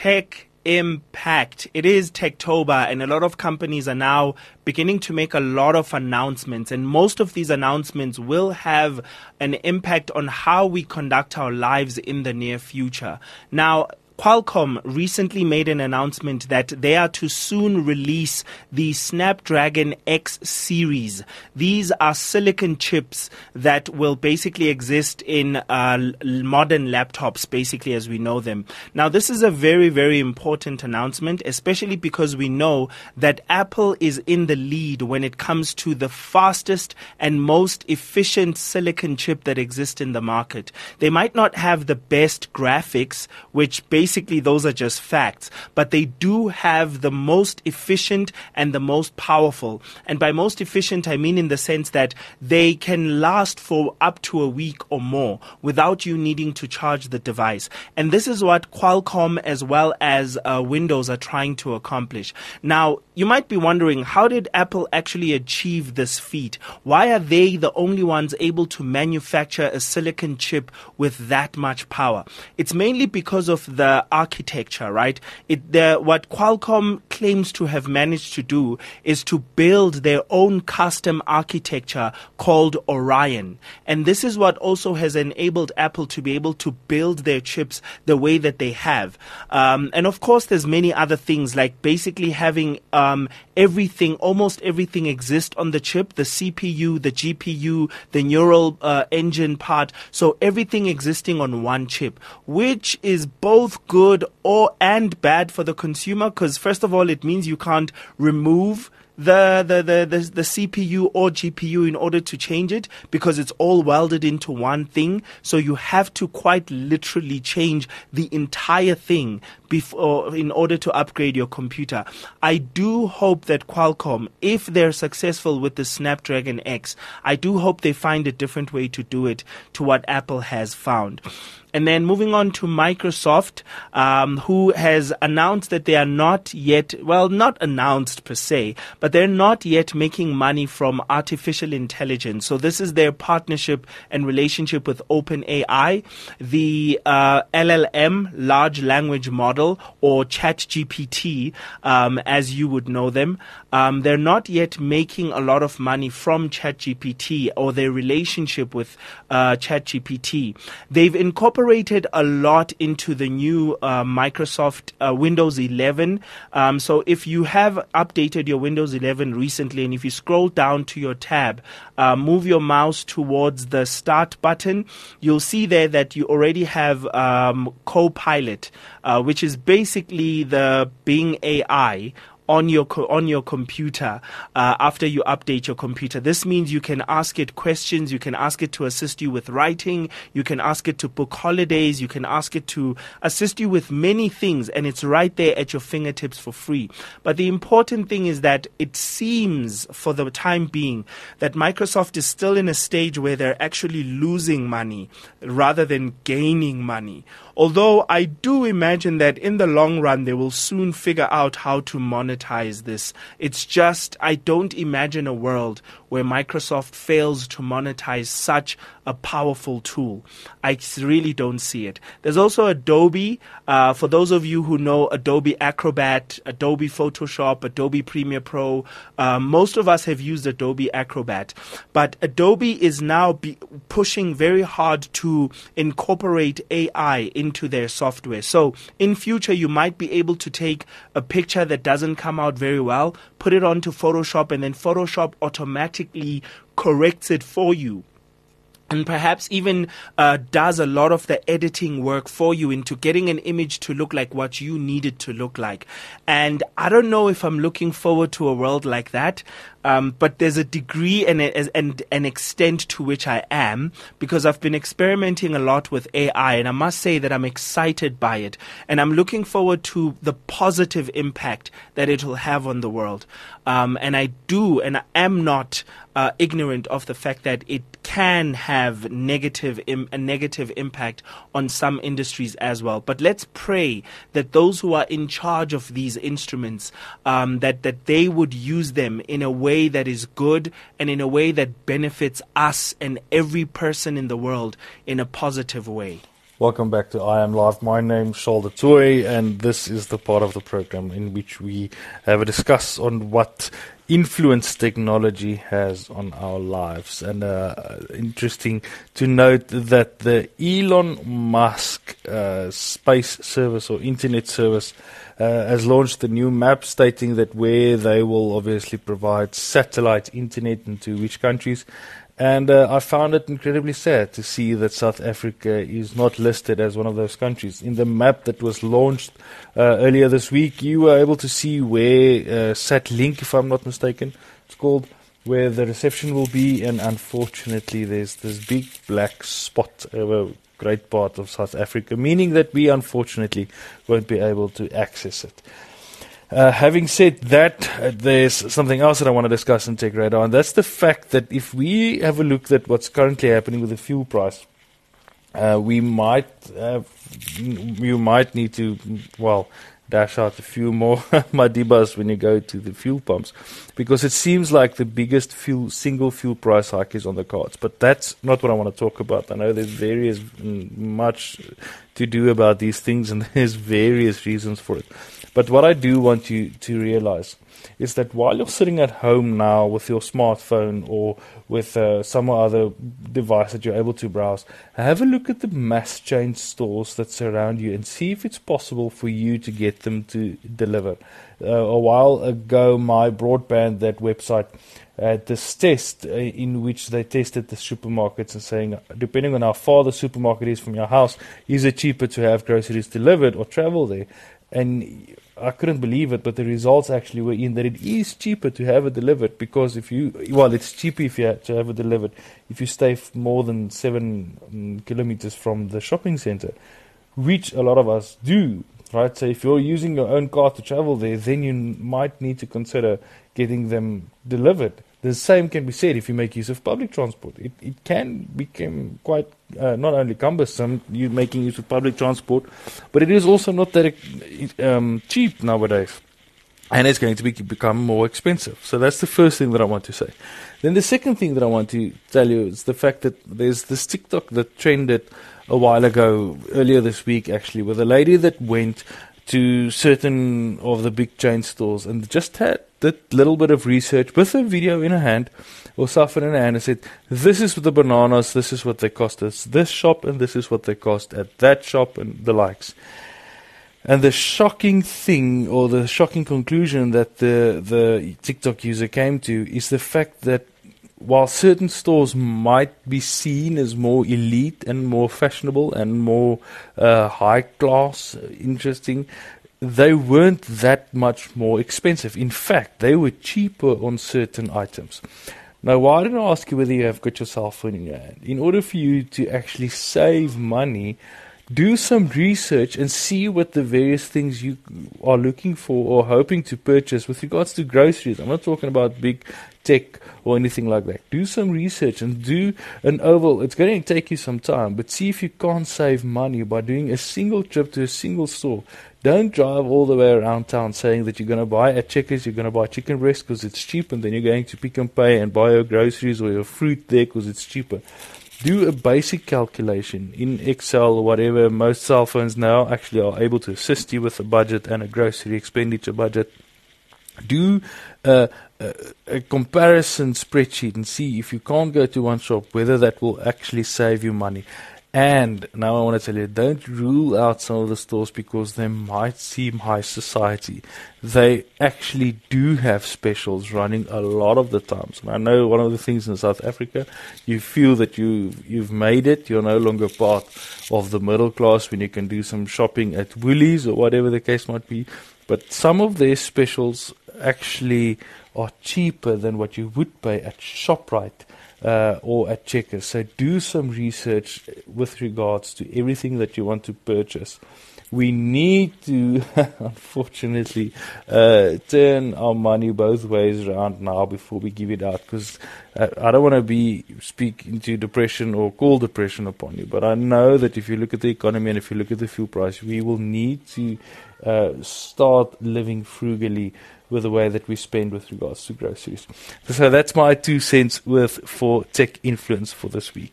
tech impact. It is Techtober, and a lot of companies are now beginning to make a lot of announcements, and most of these announcements will have an impact on how we conduct our lives in the near future. Now, Qualcomm recently made an announcement that they are to soon release the Snapdragon X series. These are silicon chips that will basically exist in uh, modern laptops, basically as we know them. Now, this is a very, very important announcement, especially because we know that Apple is in the lead when it comes to the fastest and most efficient silicon chip that exists in the market. They might not have the best graphics, which basically basically those are just facts, but they do have the most efficient and the most powerful. And by most efficient, I mean in the sense that they can last for up to a week or more without you needing to charge the device. And this is what Qualcomm as well as uh, Windows are trying to accomplish. Now, you might be wondering, how did Apple actually achieve this feat? Why are they the only ones able to manufacture a silicon chip with that much power? It's mainly because of the architecture, right? It, the, what Qualcomm claims to have managed to do is to build their own custom architecture called Oryon. And this is what also has enabled Apple to be able to build their chips the way that they have. Um, and of course, there's many other things like basically having um, everything, almost everything exists on the chip, the CPU, the GPU, the neural uh, engine part. So everything existing on one chip, which is both good or and bad for the consumer because first of all it means you can't remove the, the, the, the, the CPU or GPU in order to change it because it's all welded into one thing. So you have to quite literally change the entire thing before, in order to upgrade your computer. I do hope that Qualcomm, if they're successful with the Snapdragon X, I do hope they find a different way to do it to what Apple has found. And then moving on to Microsoft, um, who has announced that they are not yet, well, not announced per se, but they're not yet making money from artificial intelligence. So this is their partnership and relationship with OpenAI, the uh, LLM, large language model, or ChatGPT, um, as you would know them. Um, they're not yet making a lot of money from ChatGPT or their relationship with uh, ChatGPT. They've incorporated incorporated a lot into the new uh, Microsoft uh, Windows 11. Um, so if you have updated your Windows 11 recently, and if you scroll down to your tab, uh, move your mouse towards the Start button, you'll see there that you already have um, Copilot, uh, which is basically the Bing AI on your co- on your computer uh, after you update your computer. This means you can ask it questions, you can ask it to assist you with writing, you can ask it to book holidays, you can ask it to assist you with many things, and it's right there at your fingertips for free. But the important thing is that it seems, for the time being, that Microsoft is still in a stage where they're actually losing money rather than gaining money. Although I do imagine that in the long run, they will soon figure out how to monetize this. It's just, I don't imagine a world where Microsoft fails to monetize such a powerful tool. I really don't see it. There's also Adobe. Uh, for those of you who know Adobe Acrobat, Adobe Photoshop, Adobe Premiere Pro, uh, most of us have used Adobe Acrobat. But Adobe is now pushing very hard to incorporate AI into their software. So in future, you might be able to take a picture that doesn't come out very well, put it onto Photoshop, and then Photoshop automatically corrects it for you and perhaps even uh, does a lot of the editing work for you into getting an image to look like what you need it to look like. And I don't know if I'm looking forward to a world like that. Um, but there's a degree and, and an extent to which I am because I've been experimenting a lot with AI, and I must say that I'm excited by it, and I'm looking forward to the positive impact that it will have on the world. Um, and I do, and I am not uh, ignorant of the fact that it can have negative Im- a negative impact on some industries as well. But let's pray that those who are in charge of these instruments um, that that they would use them in a way way that is good and in a way that benefits us and every person in the world in a positive way. Welcome back to I Am Live. My name name's Shoulder Toy, and this is the part of the program in which we have a discuss on what influence technology has on our lives. And uh, interesting to note that the Elon Musk uh, space service or internet service uh, has launched a new map stating that where they will obviously provide satellite internet into which countries and uh, I found it incredibly sad to see that South Africa is not listed as one of those countries. In the map that was launched uh, earlier this week, you were able to see where uh, SatLink, if I'm not mistaken, it's called, where the reception will be. And unfortunately, there's this big black spot over great part of South Africa, meaning that we unfortunately won't be able to access it. Uh, having said that, uh, there's something else that I want to discuss and take right on. That's the fact that if we have a look at what's currently happening with the fuel price, uh, we might you might need to, well, dash out a few more madibas when you go to the fuel pumps because it seems like the biggest fuel single fuel price hike is on the cards. But that's not what I want to talk about. I know there's various much to do about these things and there's various reasons for it but what I do want you to realize is that while you're sitting at home now with your smartphone or with uh, some other device that you're able to browse, have a look at the mass chain stores that surround you and see if it's possible for you to get them to deliver. Uh, a while ago, MyBroadband, that website, had this test uh, in which they tested the supermarkets and saying, depending on how far the supermarket is from your house, is it cheaper to have groceries delivered or travel there? And I couldn't believe it, but the results actually were in that it is cheaper to have it delivered because if you, well, it's cheaper if you have to have it delivered if you stay more than seven um, kilometers from the shopping center, which a lot of us do, right? So if you're using your own car to travel there, then you might need to consider getting them delivered. The same can be said if you make use of public transport. It, it can become quite uh, not only cumbersome, you making use of public transport, but it is also not that um, cheap nowadays. And it's going to be, become more expensive. So that's the first thing that I want to say. Then the second thing that I want to tell you is the fact that there's this TikTok that trended a while ago, earlier this week actually, with a lady that went to certain of the big chain stores and just had that little bit of research with a video in her hand or phone in hand and said, This is the bananas, this is what they cost us this shop, and this is what they cost at that shop, and the likes. And the shocking thing, or the shocking conclusion that the, the TikTok user came to, is the fact that while certain stores might be seen as more elite and more fashionable and more uh, high class, uh, interesting, they weren't that much more expensive. In fact, they were cheaper on certain items. Now, why did I ask you whether you have got your cell phone in your hand? In order for you to actually save money, do some research and see what the various things you are looking for or hoping to purchase with regards to groceries. I'm not talking about big tech or anything like that. Do some research and do an oval. It's going to take you some time, but see if you can't save money by doing a single trip to a single store. Don't drive all the way around town saying that you're going to buy at Checkers, you're going to buy chicken breast because it's cheap, and then you're going to Pick n Pay and buy your groceries or your fruit there because it's cheaper do a basic calculation in Excel or whatever. Most cell phones now actually are able to assist you with a budget and a grocery expenditure budget. Do a, a, a, comparison spreadsheet and see if you can't go to one shop whether that will actually save you money. And now I want to tell you, don't rule out some of the stores because they might seem high society. They actually do have specials running a lot of the times. And I know one of the things in South Africa, you feel that you you've made it. You're no longer part of the middle class when you can do some shopping at Woolies or whatever the case might be. But some of their specials actually are cheaper than what you would pay at Shoprite uh, or at Checkers. So do some research with regards to everything that you want to purchase. We need to, unfortunately, uh, turn our money both ways around now before we give it out. Because uh, I don't want to be speak into depression or call depression upon you, but I know that if you look at the economy and if you look at the fuel price, we will need to uh, start living frugally with the way that we spend with regards to groceries. So that's my two cents worth for tech influence for this week.